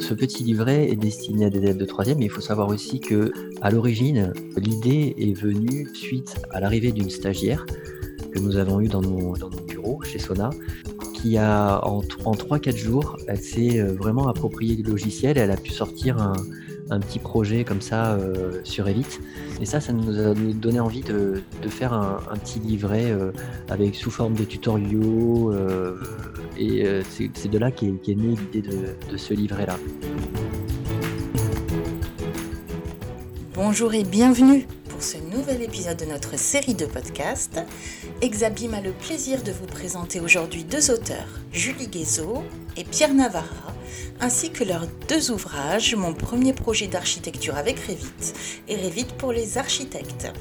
Ce petit livret est destiné à des élèves de troisième, mais il faut savoir aussi que, à l'origine, l'idée est venue suite à l'arrivée d'une stagiaire que nous avons eue dans nos, bureaux chez Sona, qui a en, en 3-4 jours, elle s'est euh, vraiment approprié le logiciel, elle a pu sortir un, un petit projet comme ça euh, sur Evit. Et ça, ça nous a donné envie de, faire un, petit livret euh, avec sous forme de tutoriaux. Euh, et c'est de là qu'est est, née l'idée de, de ce livret-là. Bonjour et bienvenue pour ce nouvel épisode de notre série de podcasts. Exabim a le plaisir de vous présenter aujourd'hui deux auteurs, Julie Guézot et Pierre Navarra, ainsi que leurs deux ouvrages, Mon premier projet d'architecture avec Revit et Revit pour les architectes.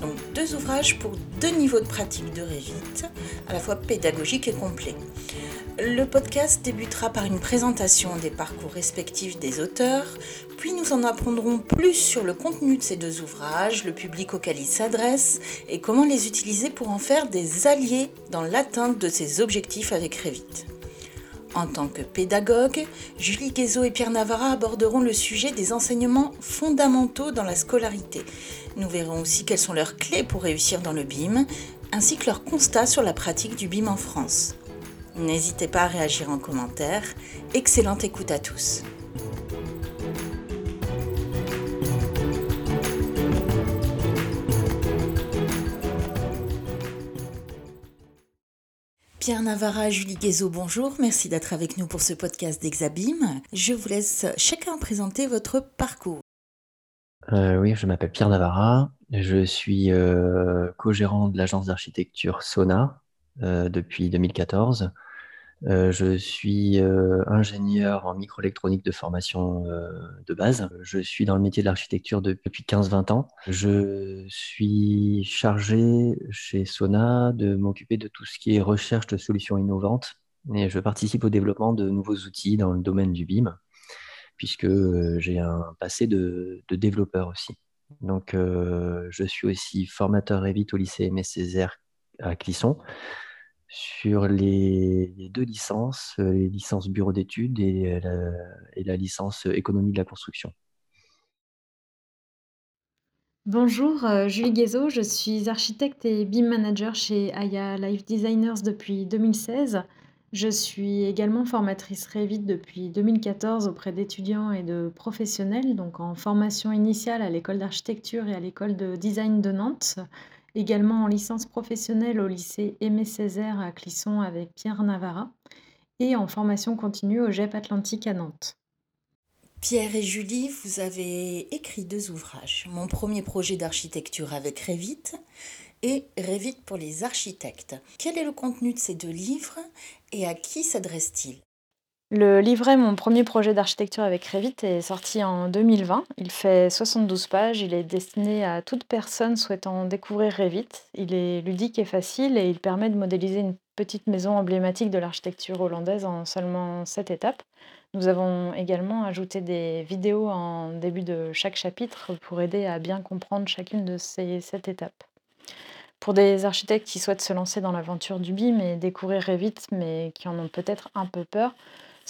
Donc deux ouvrages pour deux niveaux de pratique de Revit, à la fois pédagogique et complet. Le podcast débutera par une présentation des parcours respectifs des auteurs, puis nous en apprendrons plus sur le contenu de ces deux ouvrages, le public auquel ils s'adressent et comment les utiliser pour en faire des alliés dans l'atteinte de ces objectifs avec Revit. En tant que pédagogue, Julie Guézot et Pierre Navarra aborderont le sujet des enseignements fondamentaux dans la scolarité. Nous verrons aussi quelles sont leurs clés pour réussir dans le BIM, ainsi que leurs constats sur la pratique du BIM en France. N'hésitez pas à réagir en commentaire. Excellente écoute à tous. Pierre Navarra, Julie Guézot, bonjour. Merci d'être avec nous pour ce podcast d'Exabim. Je vous laisse chacun présenter votre parcours. Euh, oui, je m'appelle Pierre Navarra. Je suis euh, co-gérant de l'agence d'architecture Sona euh, depuis 2014. Euh, je suis euh, ingénieur en microélectronique de formation euh, de base. Je suis dans le métier de l'architecture depuis 15-20 ans. Je suis chargé chez Sona de m'occuper de tout ce qui est recherche de solutions innovantes et je participe au développement de nouveaux outils dans le domaine du BIM puisque j'ai un passé de, développeur aussi. Donc, je suis aussi formateur Revit au lycée Aimé Césaire à Clisson sur les, deux licences, euh, les licences bureau d'études et, et, la licence économie de la construction. Bonjour, euh, Julie Guézot, je suis architecte et BIM manager chez Aya Life Designers depuis 2016. Je suis également formatrice Revit depuis 2014 auprès d'étudiants et de professionnels, donc en formation initiale à l'école d'architecture et à l'école de design de Nantes, également en licence professionnelle au lycée Aimé Césaire à Clisson avec Pierre Navarra et en formation continue au GEP Atlantique à Nantes. Pierre et Julie, vous avez écrit deux ouvrages. Mon premier projet d'architecture avec Revit et Revit pour les architectes. Quel est le contenu de ces deux livres et à qui s'adresse-t-il? Le livret Mon premier projet d'architecture avec Revit est sorti en 2020. Il fait 72 pages. Il est destiné à toute personne souhaitant découvrir Revit. Il est ludique et facile et il permet de modéliser une petite maison emblématique de l'architecture hollandaise en seulement 7 étapes. Nous avons également ajouté des vidéos en début de chaque chapitre pour aider à bien comprendre chacune de ces 7 étapes. Pour des architectes qui souhaitent se lancer dans l'aventure du BIM et découvrir Revit, mais qui en ont peut-être un peu peur,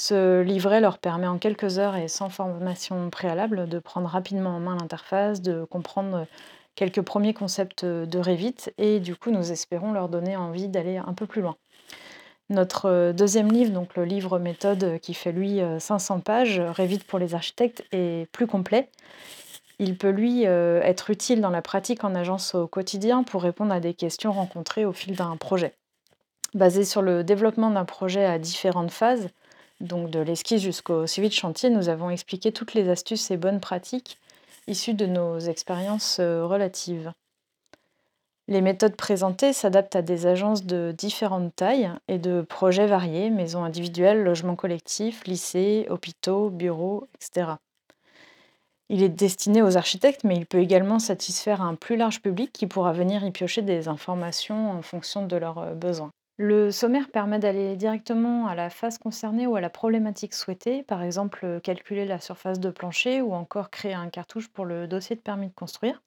ce livret leur permet en quelques heures et sans formation préalable de prendre rapidement en main l'interface, de comprendre quelques premiers concepts de Revit et du coup nous espérons leur donner envie d'aller un peu plus loin. Notre deuxième livre, donc le livre méthode qui fait lui 500 pages, Revit pour les architectes, est plus complet. Il peut lui être utile dans la pratique en agence au quotidien pour répondre à des questions rencontrées au fil d'un projet. Basé sur le développement d'un projet à différentes phases, donc de l'esquisse jusqu'au suivi de chantier, nous avons expliqué toutes les astuces et bonnes pratiques issues de nos expériences euh, relatives. Les méthodes présentées s'adaptent à des agences de différentes tailles et de projets variés, maisons individuelles, logements collectifs, lycées, hôpitaux, bureaux, etc. Il est destiné aux architectes, mais il peut également satisfaire un plus large public qui pourra venir y piocher des informations en fonction de leurs euh, besoins. Le sommaire permet d'aller directement à la phase concernée ou à la problématique souhaitée, par exemple euh, calculer la surface de plancher ou encore créer un cartouche pour le dossier de permis de construire.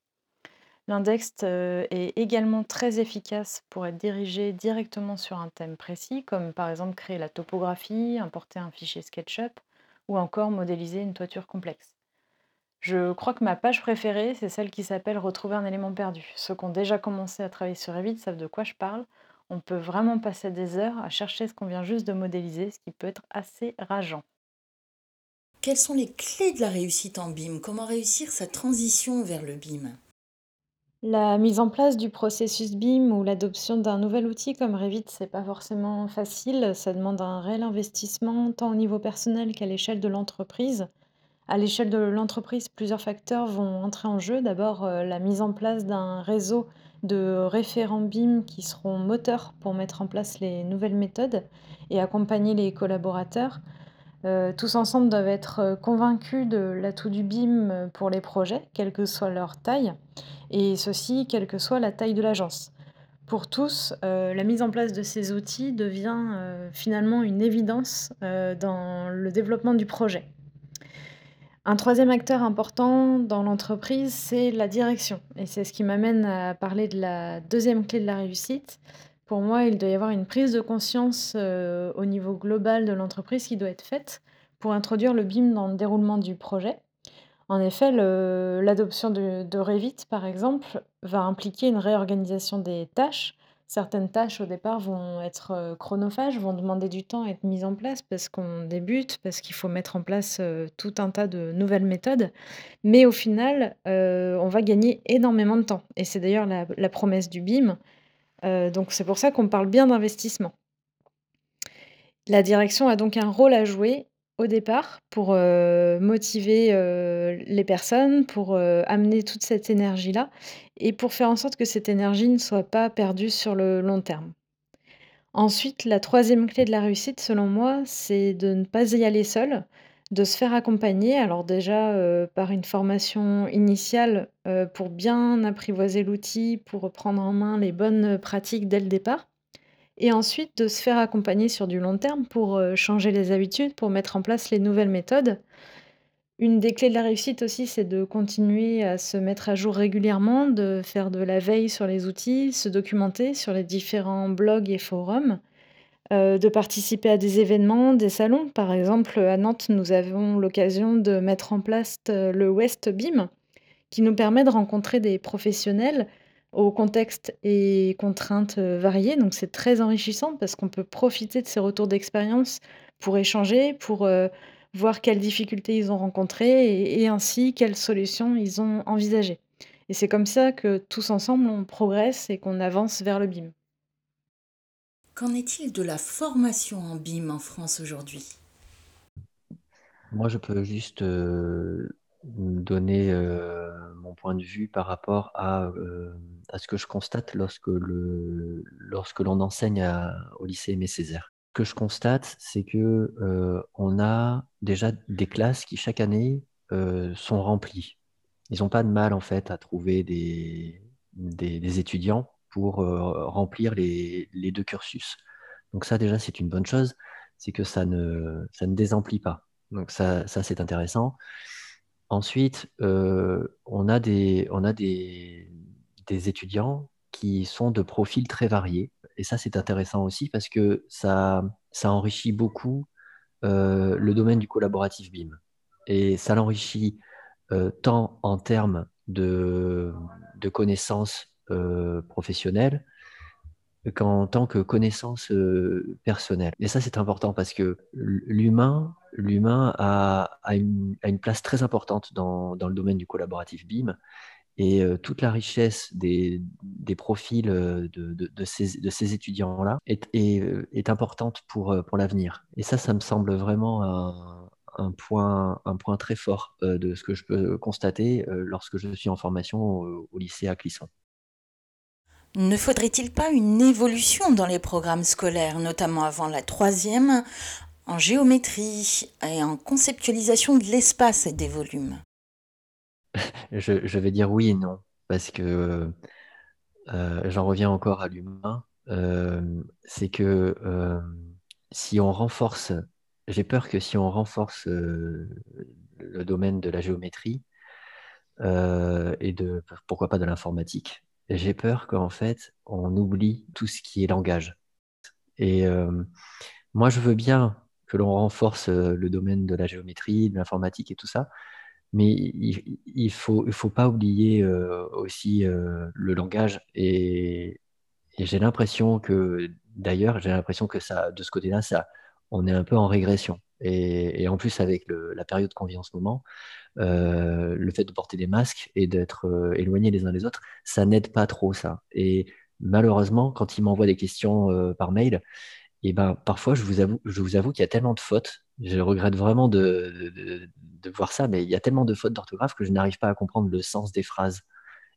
L'index est également très efficace pour être dirigé directement sur un thème précis, comme par exemple créer la topographie, importer un fichier SketchUp ou encore modéliser une toiture complexe. Je crois que ma page préférée, c'est celle qui s'appelle Retrouver un élément perdu. Ceux qui ont déjà commencé à travailler sur Revit savent de quoi je parle. On peut vraiment passer des heures à chercher ce qu'on vient juste de modéliser, ce qui peut être assez rageant. Quelles sont les clés de la réussite en BIM? Comment réussir sa transition vers le BIM? La mise en place du processus BIM ou l'adoption d'un nouvel outil comme Revit, c'est pas forcément facile. Ça demande un réel investissement, tant au niveau personnel qu'à l'échelle de l'entreprise. À l'échelle de l'entreprise, plusieurs facteurs vont entrer en jeu. D'abord, euh, la mise en place d'un réseau de référents BIM qui seront moteurs pour mettre en place les nouvelles méthodes et accompagner les collaborateurs. Euh, tous ensemble doivent être euh, convaincus de l'atout du BIM pour les projets, quelle que soit leur taille, et ceci, quelle que soit la taille de l'agence. Pour tous, la mise en place de ces outils devient finalement une évidence dans le développement du projet. Un troisième acteur important dans l'entreprise, c'est la direction et c'est ce qui m'amène à parler de la deuxième clé de la réussite. Pour moi, il doit y avoir une prise de conscience, euh, au niveau global de l'entreprise qui doit être faite pour introduire le BIM dans le déroulement du projet. En effet, l'adoption de de Revit, par exemple, va impliquer une réorganisation des tâches, Certaines tâches au départ vont être, heu, chronophages, vont demander du temps à être mises en place parce qu'on débute, parce qu'il faut mettre en place, heu, tout un tas de nouvelles méthodes. Mais au final, heu, on va gagner énormément de temps et c'est d'ailleurs la promesse du BIM, donc c'est pour ça qu'on parle bien d'investissement. La direction a donc un rôle à jouer au départ pour, motiver, les personnes, pour, amener toute cette énergie-là et pour faire en sorte que cette énergie ne soit pas perdue sur le long terme. Ensuite, la troisième clé de la réussite selon moi, c'est de ne pas y aller seul, de se faire accompagner. Alors déjà, heu, par une formation initiale, heu, pour bien apprivoiser l'outil, pour prendre en main les bonnes pratiques dès le départ. Et ensuite de se faire accompagner sur du long terme pour, changer les habitudes, pour mettre en place les nouvelles méthodes. Une des clés de la réussite aussi, c'est de continuer à se mettre à jour régulièrement, de faire de la veille sur les outils, se documenter sur les différents blogs et forums, heu, de participer à des événements, des salons. Par exemple, à Nantes, nous avons l'occasion de mettre en place, heu, le West BIM, qui nous permet de rencontrer des professionnels au contexte et contraintes, euh, variées. Donc c'est très enrichissant parce qu'on peut profiter de ces retours d'expérience pour échanger, pour, voir quelles difficultés ils ont rencontrées et ainsi quelles solutions ils ont envisagées. Et c'est comme ça que tous ensemble on progresse et qu'on avance vers le BIM. Qu'en est-il de la formation en BIM en France aujourd'hui? Moi, je peux juste, euh, donner, euh, mon point de vue par rapport à, à ce que je constate lorsque le lorsque l'on enseigne au lycée Aimé Césaire. Que je constate, c'est que, on a déjà des classes qui chaque année, sont remplies. Ils n'ont pas de mal en fait à trouver des étudiants pour, remplir les 2 cursus. Donc ça déjà c'est une bonne chose, c'est que ça ne ça ne désemplit pas. Donc ça c'est intéressant. Ensuite, on a des on a des étudiants qui sont de profils très variés et ça, c'est intéressant aussi parce que ça ça enrichit beaucoup, le domaine du collaboratif BIM. Et ça l'enrichit, tant en termes de connaissances, professionnelles qu'en tant que connaissance, personnelle et ça, c'est important parce que l'humain l'humain a a une a une place très importante dans dans le domaine du collaboratif BIM et toute la richesse des profils, de ces étudiants-là est importante pour, l'avenir et ça, ça me semble vraiment un point très fort, de ce que je peux constater, lorsque je suis en formation au lycée à Clisson. Ne faudrait-il pas une évolution dans les programmes scolaires, notamment avant la troisième, en géométrie et en conceptualisation de l'espace et des volumes? Je, vais dire oui et non, parce que euh, j'en reviens encore à l'humain. Euh, c'est que euh, si on renforce, j'ai peur que si on renforce le domaine de la géométrie, et de pourquoi pas de l'informatique. J'ai peur qu'en fait, on oublie tout ce qui est langage. Et moi, je veux bien que l'on renforce le domaine de la géométrie, de l'informatique et tout ça, mais il il faut pas oublier aussi le langage. Et, j'ai l'impression que, d'ailleurs, j'ai l'impression que ça, de ce côté-là, ça, on est un peu en régression. Et, en plus, avec la période qu'on vit en ce moment, euh, le fait de porter des masques et d'être euh, éloignés les uns des autres, ça n'aide pas trop ça. Et malheureusement, quand ils m'envoient des questions euh, par mail, et eh ben, parfois, je vous avoue, je vous avoue qu'il y a tellement de fautes. Je regrette vraiment de, voir ça, mais il y a tellement de fautes d'orthographe que je n'arrive pas à comprendre le sens des phrases.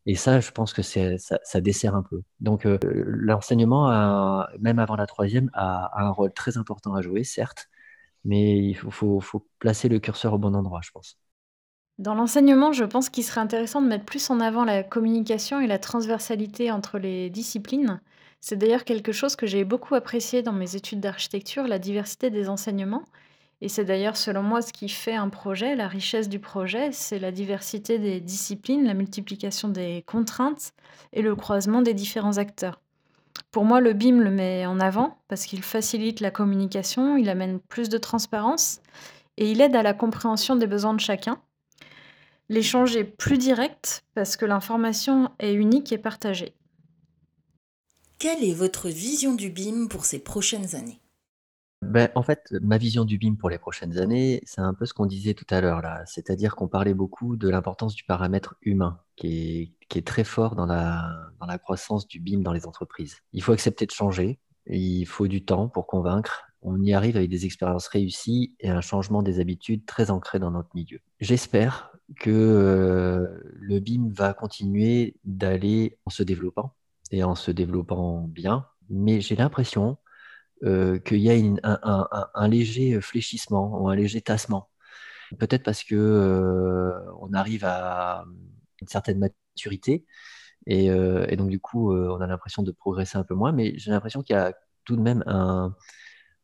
Et ça, je pense que ça, ça, dessert un peu. Donc, l'enseignement, même avant la troisième, a, un rôle très important à jouer, certes, mais il faut placer le curseur au bon endroit, je pense. Dans l'enseignement, je pense qu'il serait intéressant de mettre plus en avant la communication et la transversalité entre les disciplines. C'est d'ailleurs quelque chose que j'ai beaucoup apprécié dans mes études d'architecture, la diversité des enseignements. Et c'est d'ailleurs, selon moi, ce qui fait un projet, la richesse du projet, c'est la diversité des disciplines, la multiplication des contraintes et le croisement des différents acteurs. Pour moi, le BIM le met en avant parce qu'il facilite la communication, il amène plus de transparence et il aide à la compréhension des besoins de chacun. L'échange est plus direct parce que l'information est unique et partagée. Quelle est votre vision du BIM pour ces prochaines années? Ben, en fait, ma vision du BIM pour les prochaines années, c'est un peu ce qu'on disait tout à l'heure là. C'est-à-dire qu'on parlait beaucoup de l'importance du paramètre humain, qui est, très fort dans la, dans la croissance du BIM dans les entreprises. Il faut accepter de changer, il faut du temps pour convaincre, on y arrive avec des expériences réussies et un changement des habitudes très ancré dans notre milieu. J'espère que euh, le BIM va continuer d'aller en se développant et en se développant bien, mais j'ai l'impression euh, qu'il y a un, léger fléchissement ou un léger tassement. Peut-être parce que euh, on arrive à une certaine maturité et, et donc du coup on a l'impression de progresser un peu moins, mais j'ai l'impression qu'il y a tout de même un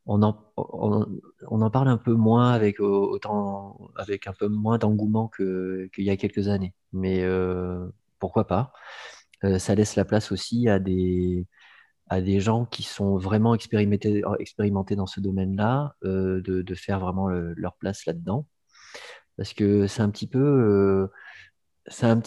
on en, on, en, parle un peu moins avec autant avec un peu moins d'engouement qu'il y a quelques années. Mais euh, pourquoi pas euh, Ça laisse la place aussi à des à des gens qui sont vraiment expérimentés, dans ce domaine-là, euh, de, faire vraiment leur place là-dedans. Parce que c'est un petit peu, c'est un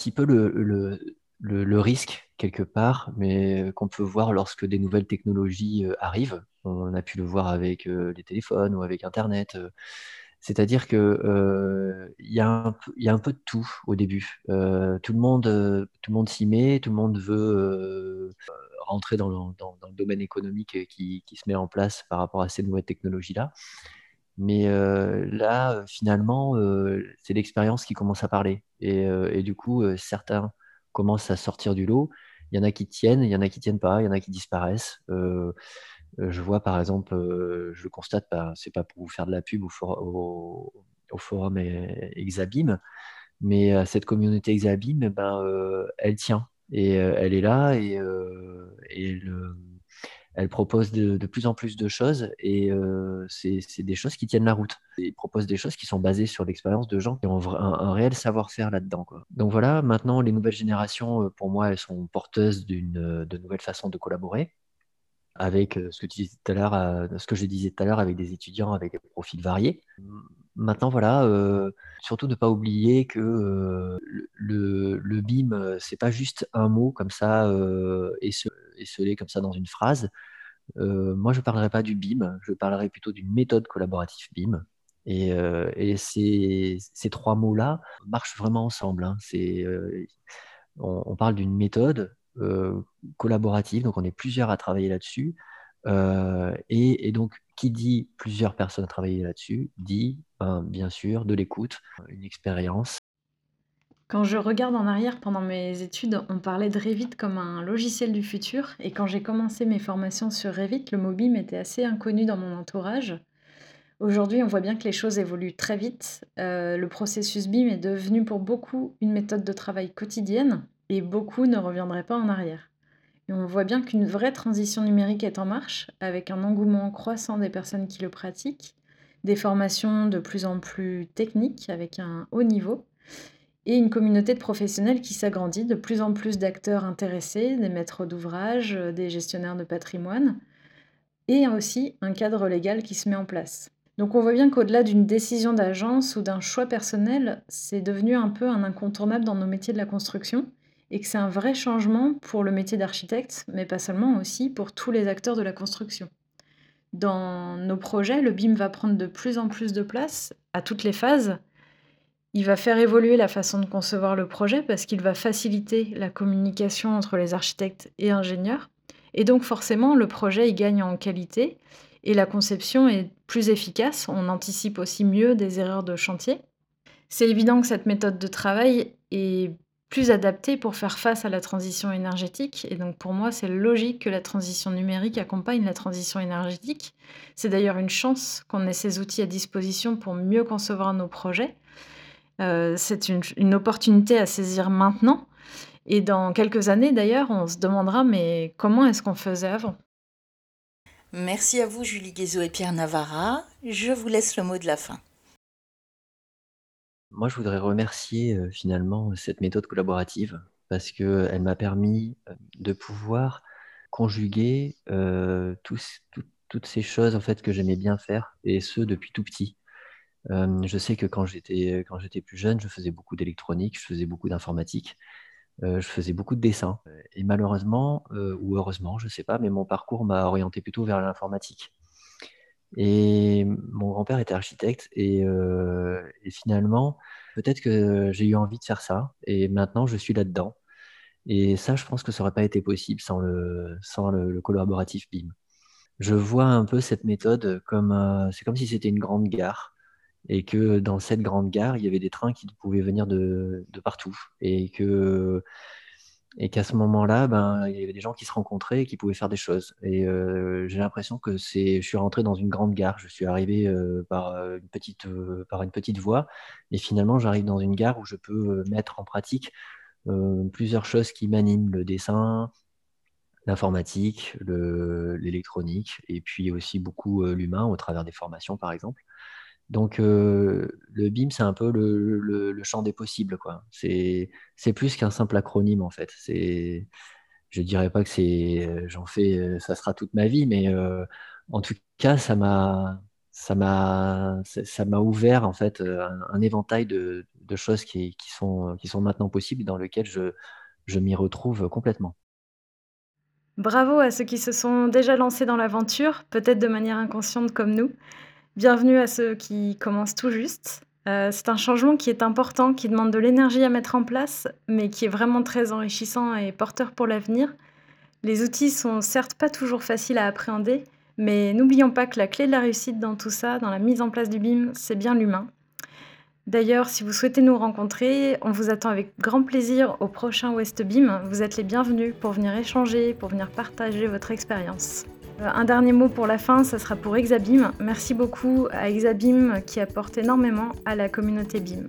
le, risque quelque part, mais qu'on peut voir lorsque des nouvelles technologies arrivent. On a pu le voir avec les téléphones ou avec Internet. C'est-à-dire que il y, a un peu de tout au début. tout le monde, tout le monde s'y met, tout le monde veut rentrer dans le, domaine économique qui, se met en place par rapport à ces nouvelles technologies-là. Mais là, finalement, c'est l'expérience qui commence à parler. Et, du coup, certains commencent à sortir du lot. Il y en a qui tiennent, il y en a qui tiennent pas, il y en a qui disparaissent. Euh, je vois par exemple, euh, je le constate, ce c'est pas pour vous faire de la pub au, forum Exabim, mais euh, cette communauté Exabim, eh ben, elle tient et elle est là et, elle, propose de, plus en plus de choses et c'est des choses qui tiennent la route. Ils proposent des choses qui sont basées sur l'expérience de gens qui ont un, réel savoir-faire là-dedans. Donc voilà, maintenant les nouvelles générations, pour moi, elles sont porteuses de nouvelles façons de collaborer avec euh, euh, ce que je disais tout à l'heure avec des étudiants avec des profils variés. Maintenant, voilà, euh, surtout ne pas oublier que le, le, BIM, c'est pas juste un mot comme ça et esselé comme ça dans une phrase. moi, je ne parlerai pas du BIM, je parlerai plutôt d'une méthode collaborative BIM. Et, ces, trois mots-là marchent vraiment ensemble. Hein. On, parle d'une méthode euh, collaborative, donc on est plusieurs à travailler là-dessus. Euh, et, donc, qui dit plusieurs personnes à travailler là-dessus, dit ben, bien sûr de l'écoute, une expérience. Quand je regarde en arrière pendant mes études, on parlait de Revit comme un logiciel du futur. Et quand j'ai commencé mes formations sur Revit, le mobile était assez inconnu dans mon entourage. Aujourd'hui, on voit bien que les choses évoluent très vite. Euh, le processus BIM est devenu pour beaucoup une méthode de travail quotidienne et beaucoup ne reviendraient pas en arrière. Et on voit bien qu'une vraie transition numérique est en marche, avec un engouement croissant des personnes qui le pratiquent, des formations de plus en plus techniques, avec un haut niveau. et une communauté de professionnels qui s'agrandit, de plus en plus d'acteurs intéressés, des maîtres d'ouvrage, des gestionnaires de patrimoine, et aussi un cadre légal qui se met en place. Donc on voit bien qu'au-delà d'une décision d'agence ou d'un choix personnel, c'est devenu un peu un incontournable dans nos métiers de la construction et que c'est un vrai changement pour le métier d'architecte, mais pas seulement aussi pour tous les acteurs de la construction. Dans nos projets, le BIM va prendre de plus en plus de place à toutes les phases. Il va faire évoluer la façon de concevoir le projet parce qu'il va faciliter la communication entre les architectes et ingénieurs. Et donc forcément, le projet il gagne en qualité et la conception est plus efficace. On anticipe aussi mieux des erreurs de chantier. C'est évident que cette méthode de travail est plus adapté pour faire face à la transition énergétique. Et donc pour moi, c'est logique que la transition numérique accompagne la transition énergétique. C'est d'ailleurs une chance qu'on ait ces outils à disposition pour mieux concevoir nos projets. Euh, c'est une, une, opportunité à saisir maintenant. Et dans quelques années, d'ailleurs, on se demandera, mais comment est-ce qu'on faisait avant? Merci à vous, Julie Guézot et Pierre Navarra. Je vous laisse le mot de la fin. Moi, je voudrais remercier finalement cette méthode collaborative parce qu'elle m'a permis de pouvoir conjuguer toutes ces choses en fait que j'aimais bien faire et ce depuis tout petit. je sais que quand j'étais quand j'étais plus jeune, je faisais beaucoup d'électronique, je faisais beaucoup d'informatique, je faisais beaucoup de dessins. Et malheureusement, ou heureusement, je ne sais pas, mais mon parcours m'a orienté plutôt vers l'informatique. Et mon grand-père était architecte et, euh, et finalement, peut-être que j'ai eu envie de faire ça et maintenant je suis là-dedans. Et ça, je pense que ça n'aurait pas été possible sans le, sans le, collaboratif BIM. Je vois un peu cette méthode comme, c'est comme si c'était une grande gare et que dans cette grande gare, il y avait des trains qui pouvaient venir de, de partout et que et qu'à ce moment-là, ben, il y avait des gens qui se rencontraient et qui pouvaient faire des choses. Et euh, j'ai l'impression que c'est, je suis rentré dans une grande gare. Je suis arrivé euh, par euh, une petite, par une petite voie, et finalement, j'arrive dans une gare où je peux mettre en pratique plusieurs choses qui m'animent le dessin, l'informatique, l'électronique, et puis aussi beaucoup l'humain au travers des formations, par exemple. Donc euh, le BIM, c'est un peu le, champ des possibles, quoi. C'est plus qu'un simple acronyme en fait. C'est, je dirais pas que c'est, euh, j'en fais, euh, ça sera toute ma vie, mais en tout cas, ça m'a, ça m'a, ça m'a ouvert en fait un, éventail de, choses qui, sont, qui sont maintenant possibles, dans lequel je, je m'y retrouve complètement. Bravo à ceux qui se sont déjà lancés dans l'aventure, peut-être de manière inconsciente comme nous. Bienvenue à ceux qui commencent tout juste. Euh, c'est un changement qui est important, qui demande de l'énergie à mettre en place, mais qui est vraiment très enrichissant et porteur pour l'avenir. Les outils sont certes pas toujours faciles à appréhender, mais n'oublions pas que la clé de la réussite dans tout ça, dans la mise en place du BIM, c'est bien l'humain. D'ailleurs, si vous souhaitez nous rencontrer, on vous attend avec grand plaisir au prochain West BIM. Vous êtes les bienvenus pour venir échanger, pour venir partager votre expérience. Euh, un dernier mot pour la fin, ça sera pour Exabim. Merci beaucoup à Exabim qui apporte énormément à la communauté BIM.